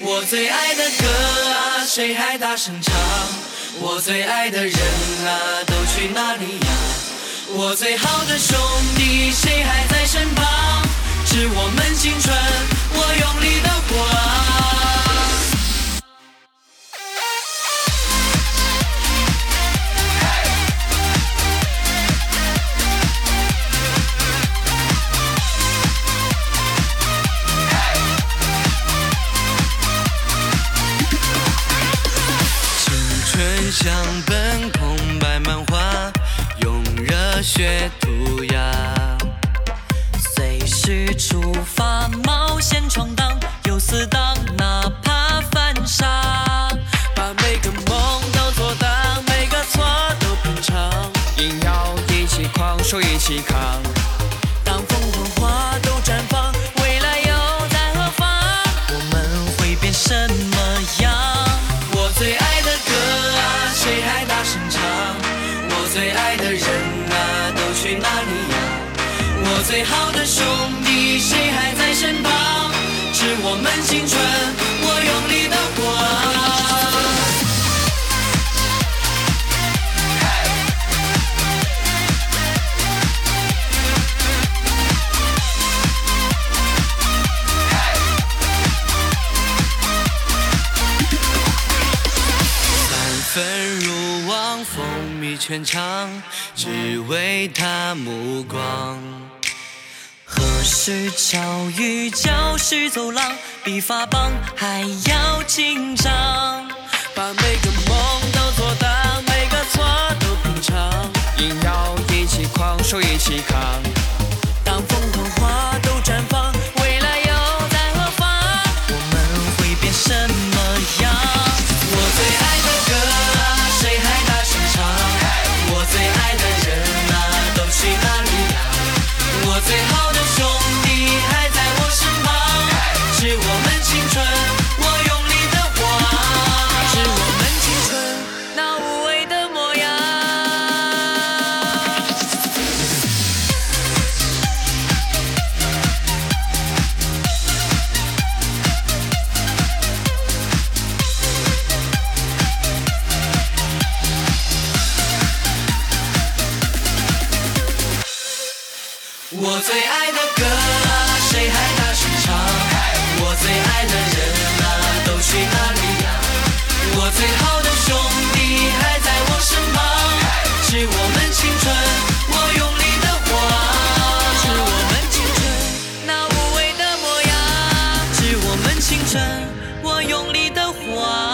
我最爱的歌啊，谁还大声唱？我最爱的人啊，都去哪里呀？我最好的兄弟，谁还在身旁？像本空白漫画，用热血涂鸦。随时出发，冒险闯荡，有死党，哪怕犯傻。把每个梦都做到，每个错都品尝，硬要一起狂，输一起扛。最好的兄弟，谁还在身旁？致我们青春，我用力的狂。三分入网，风靡全场，只为他目光。何时巧遇教室走廊？比发棒还要紧张。把每个梦都做到，每个错都品尝。硬要一起狂，输一起扛。青春，我用力的晃，致我们青春那无畏的模样。我最爱的歌啊，谁还？的人啊，都去哪里呀？我最好的兄弟还在我身旁，致我们青春，我用力的晃，致我们青春那无畏的模样，致我们青春。我用力的划